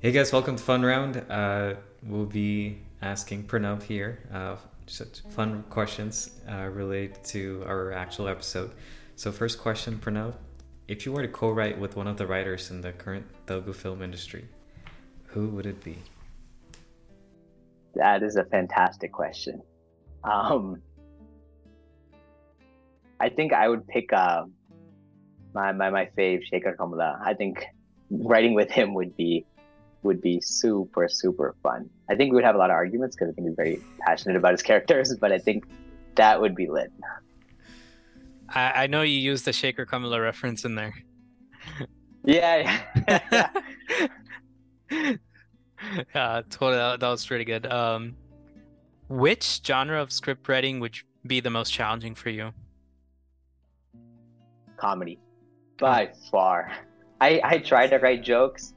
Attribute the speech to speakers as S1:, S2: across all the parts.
S1: Hey guys, welcome to Fun Round. Uh, we'll be asking Pranav here uh, such fun questions uh, related to our actual episode. So, first question, Pranav: If you were to co-write with one of the writers in the current Telugu film industry, who would it be?
S2: That is a fantastic question. Um, I think I would pick uh, my, my my fave Shekhar Kammula. I think writing with him would be would be super super fun. I think we would have a lot of arguments because I think he's very passionate about his characters, but I think that would be lit.
S3: I, I know you used the Shekhar Kammula reference in there.
S2: Yeah, yeah.
S3: yeah, totally. That, that was pretty good. Um, which genre of script writing would be the most challenging for you?
S2: Comedy, by far. I I try to write jokes.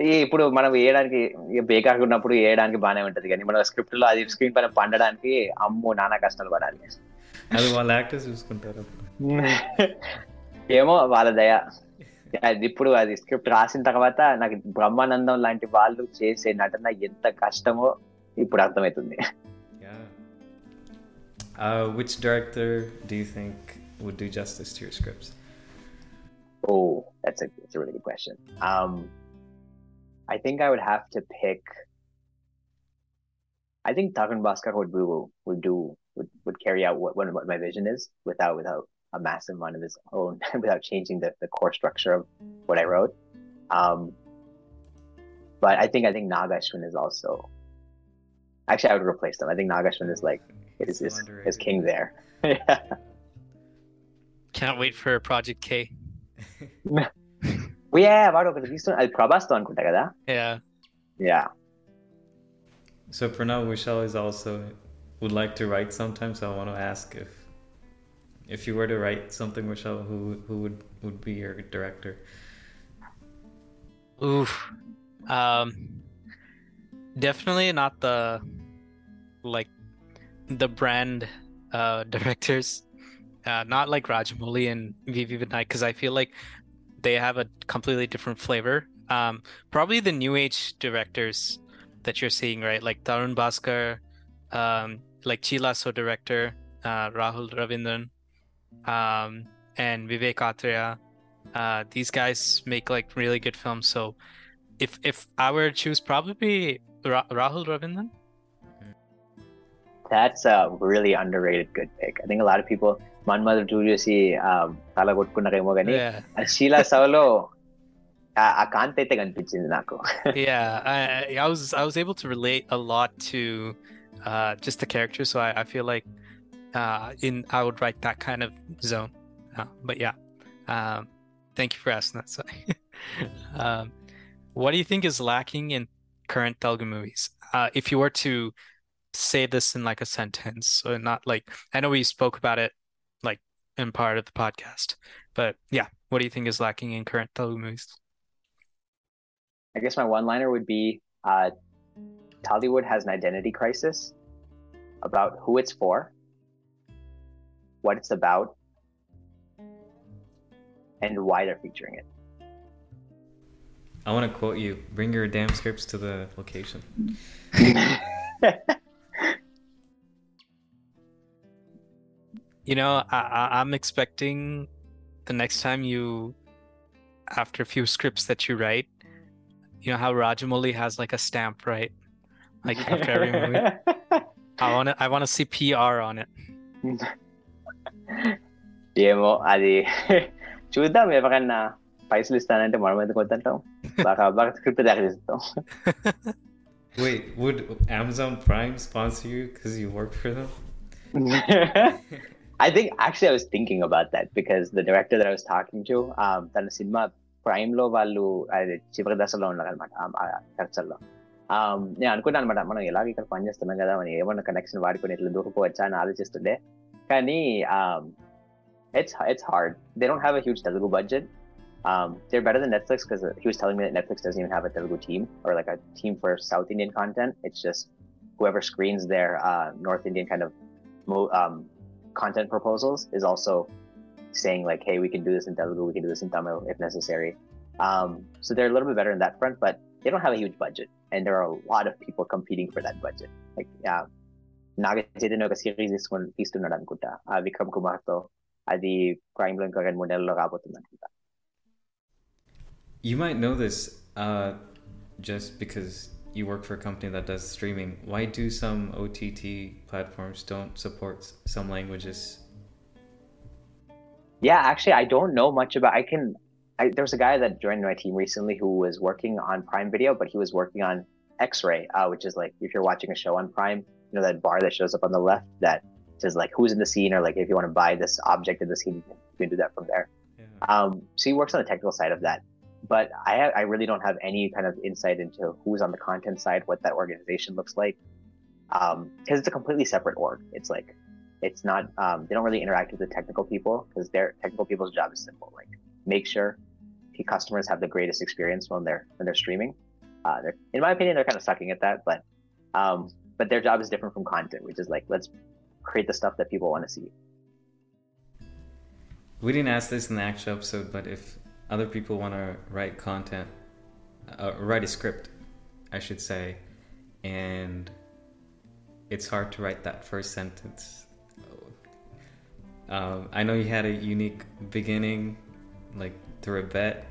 S2: ఇప్పుడు మనం వేయడానికి బేకార్ ఉన్నప్పుడు వేయడానికి బాగానే ఉంటది. కానీ మన స్క్రిప్ట్లో అది స్క్రీన్ పైన పండడానికి అమ్మో నానా కష్టాలు పడాలి.
S1: అది వాళ్ళ యాక్టర్స్ చూసుకుంటారు.
S2: ఏమో వాళ్ళ దయ. అది ఇప్పుడు అది స్క్రిప్ట్ రాసిన తర్వాత నాకు బ్రహ్మానందం లాంటి వాళ్ళు చేసే నటన ఎంత కష్టమో ఇప్పుడు అర్థమవుతుంది.
S1: Would do justice to your scripts?
S2: Oh, that's a that's a really good question. Um, I think I would have to pick. I think Tarun Bhaskar would do would do would, would carry out what, what my vision is without without a massive amount of his own without changing the, the core structure of what I wrote. Um, but I think I think Nag Ashwin is also actually I would replace them. I think Nag Ashwin is like is is, is king there. yeah.
S3: Can't wait for Project K.
S2: ಯಾ ಮಾಡೋ ಅಲ್ಲಿ ಪ್ರಭಾಸ್ ಅನ್ಕೊಂಟಾ ಕದಾ
S3: ಯಾ
S2: ಯಾ
S1: So Pranav Vishal is also would like to write sometime. So I want to ask if if you were to write something, Vishal, who who would would be your director?
S3: Oof, um, definitely not the like the brand uh, directors. Uh, not like Rajamouli and Vivi Vinay, because I feel like they have a completely different flavor. Um, probably the new age directors that you're seeing, right? Like Tarun Bhaskar, um, like Chi La Sow director, uh, Rahul Ravindran, um, and Vivek Athreya. Uh, these guys make like really good films. So if if I were to choose, probably Ra- Rahul Ravindran.
S2: That's a really underrated good pick. I think a lot of people మన్మధు two చూసి తల కొట్టుకున్నారేమో కానీ
S3: Yeah.
S2: Sheela సవలో ఆ కాంతి అయితే కనిపించింది నాకు
S3: yeah I, I- I was i was able to relate a lot to uh just the character so i, I feel like uh in i would write that kind of zone uh, but yeah um thank you for asking that so, um what do you think is lacking in current Telugu movies uh if you were to say this in like a sentence or not like i know we spoke about it like in part of the podcast but yeah what do you think is lacking in current Telugu movies
S2: I guess my one liner would be uh, Tollywood has an identity crisis about who it's for, what it's about, and why they're featuring it.
S1: I want to quote you: "Bring your damn scripts to the location."
S3: You know, I, I, I'm expecting the next time you, after a few scripts that you write, you know how Rajamouli has like a stamp, right? Like after every movie. I want to, I want to see PR on it.
S2: ఏమో అది చూద్దాం ఎవరన్నా పైసలు ఇస్తానంటే మనం ఎందుకు వద్దంటాం బాగా బాగా స్క్రిప్ట్ దాకా తీస్తాం
S1: Wait, would Amazon Prime sponsor you because you work for them?
S2: I think actually I was thinking about that because the director that I was talking to, um, తన సినిమా ప్రైమ్ లో వాళ్ళు అది చివరి దశలో ఉన్నారు అనమాట ఖర్చుల్లో నేను అనుకున్నాను అనమాట మనం ఎలాగ ఇక్కడ పనిచేస్తున్నాం కదా మనం ఏమన్నా కనెక్షన్ వాడుకొని ఇట్లా దూకపోవచ్చా అని ఆలోచిస్తుండే కానీ it's it's hard they don't have a huge Telugu budget Um, they're better than Netflix because he was telling me that Netflix doesn't even have a Telugu team or like a team for South Indian content. It's just whoever screens their uh, North Indian kind of mo- um, content proposals is also saying like, "Hey, we can do this in Telugu, we can do this in Tamil if necessary." Um, so they're a little bit better in that front. But they don't have a huge budget, and there are a lot of people competing for that budget. Like yeah, Naga Chaitanya ఒక series తీసుకొని తీస్తున్నాడు అనుకుంటా ఆ విక్రమ్ కుమార్ తో అది crime లో ఇంకా రెండు మూడు నెలల్లో రాబోతుంది అనుకుంటా
S1: You might know this uh, just because you work for a company that does streaming. Why do some OTT platforms don't support some languages?
S2: Yeah, actually, I don't know much about. I can. I, there was a guy that joined my team recently who was working on Prime Video, but he was working on X-Ray, uh, which is like if you're watching a show on Prime, you know that bar that shows up on the left that says like who's in the scene or like if you want to buy this object in the scene, you can, do that from there.
S1: Yeah.
S2: Um, so he works on the technical side of that, but I I really don't have any kind of insight into who's on the content side, what that organization looks like, because it's a completely separate org. It's like it's not um, they don't really interact with the technical people because their technical people's job is simple, like make sure the customers have the greatest experience when they're when they're streaming. Uh, they're, in my opinion, they're kind of sucking at that, but um, but their job is different from content, which is like let's create the stuff that people want to see.
S1: We didn't ask this in the actual episode, but if other people want to write content, uh, write a script, I should say, and it's hard to write that first sentence. Um, I know you had a unique beginning, like through a bet.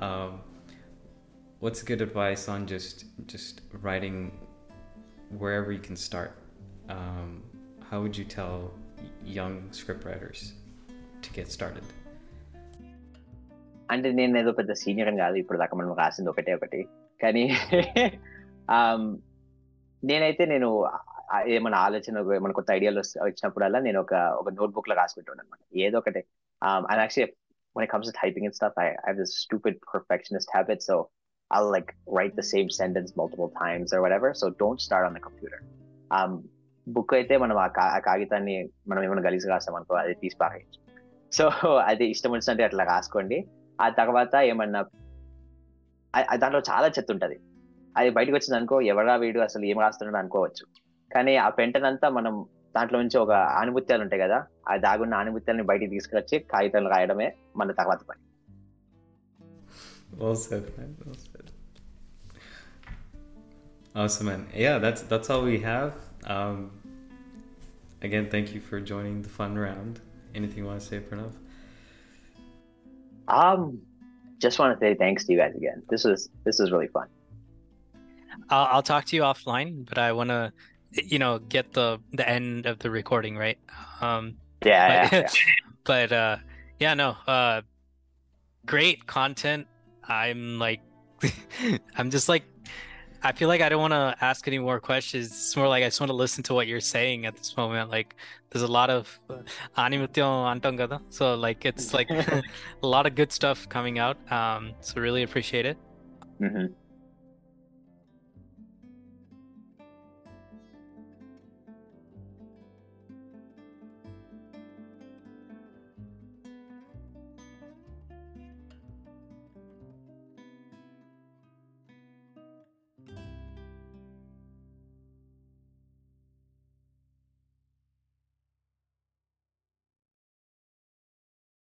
S1: um, what's good advice on just just writing wherever you can start? Um, how would you tell young scriptwriters to get started?
S2: అంటే నేను ఏదో పెద్ద senior అని కాదు ఇప్పుడు దాకా మనం రాసింది ఒకటే ఒకటి. కానీ నేనైతే నేను ఏమైనా ఆలోచన ఏమైనా కొత్త ఐడియాలు వచ్చినప్పుడల్లా నేను ఒక ఒక నోట్బుక్లో రాసుకుంటాను అనమాట ఏదో ఒకటి. And actually when it comes to typing and stuff I, I have this stupid perfectionist habit so I'll like write the same sentence multiple times or whatever so don't start on the computer. um book అయితే మనం ఆ కా- ఆ కాగితాన్ని మనం ఏమైనా గలీజ్ రాస్తాం అనుకో అది తీసి పారేయచ్చు. సో అది ఇష్టం వచ్చినట్టు అట్లా రాసుకోండి. ఆ తర్వాత ఏమన్నా దాంట్లో చాలా చెత్త ఉంటుంది అది బయటకు వచ్చింది అనుకో ఎవరా వీడు అసలు ఏం రాస్తున్నాడు అనుకోవచ్చు కానీ ఆ పెంటనంతా మనం దాంట్లో నుంచి ఒక ఆనుభూత్యాలు ఉంటాయి కదా ఆ దాగున్న ఆనుభూత్యాలని బయటికి తీసుకొచ్చి కాగితాలు రాయడమే మన తర్వాత పని
S1: Well said, man. Well said. Awesome, man. Yeah, that's that's all we have. Um, again, thank you for joining the fun round. Anything you want to say, Pranav?
S2: Um just want to say thanks to you guys again this was this was really fun
S3: I'll, I'll talk to you offline, but I want to, you know, get the the end of the recording right. Um,
S2: yeah,
S3: but,
S2: yeah, yeah.
S3: but uh, yeah, no, uh, great content. I'm like, I'm just like, I feel like I don't want to ask any more questions. It's more like I just want to listen to what you're saying at this moment. Like, there's a lot of antam kada. so like it's like a lot of good stuff coming out. Um, so really appreciate it.
S2: Mhm.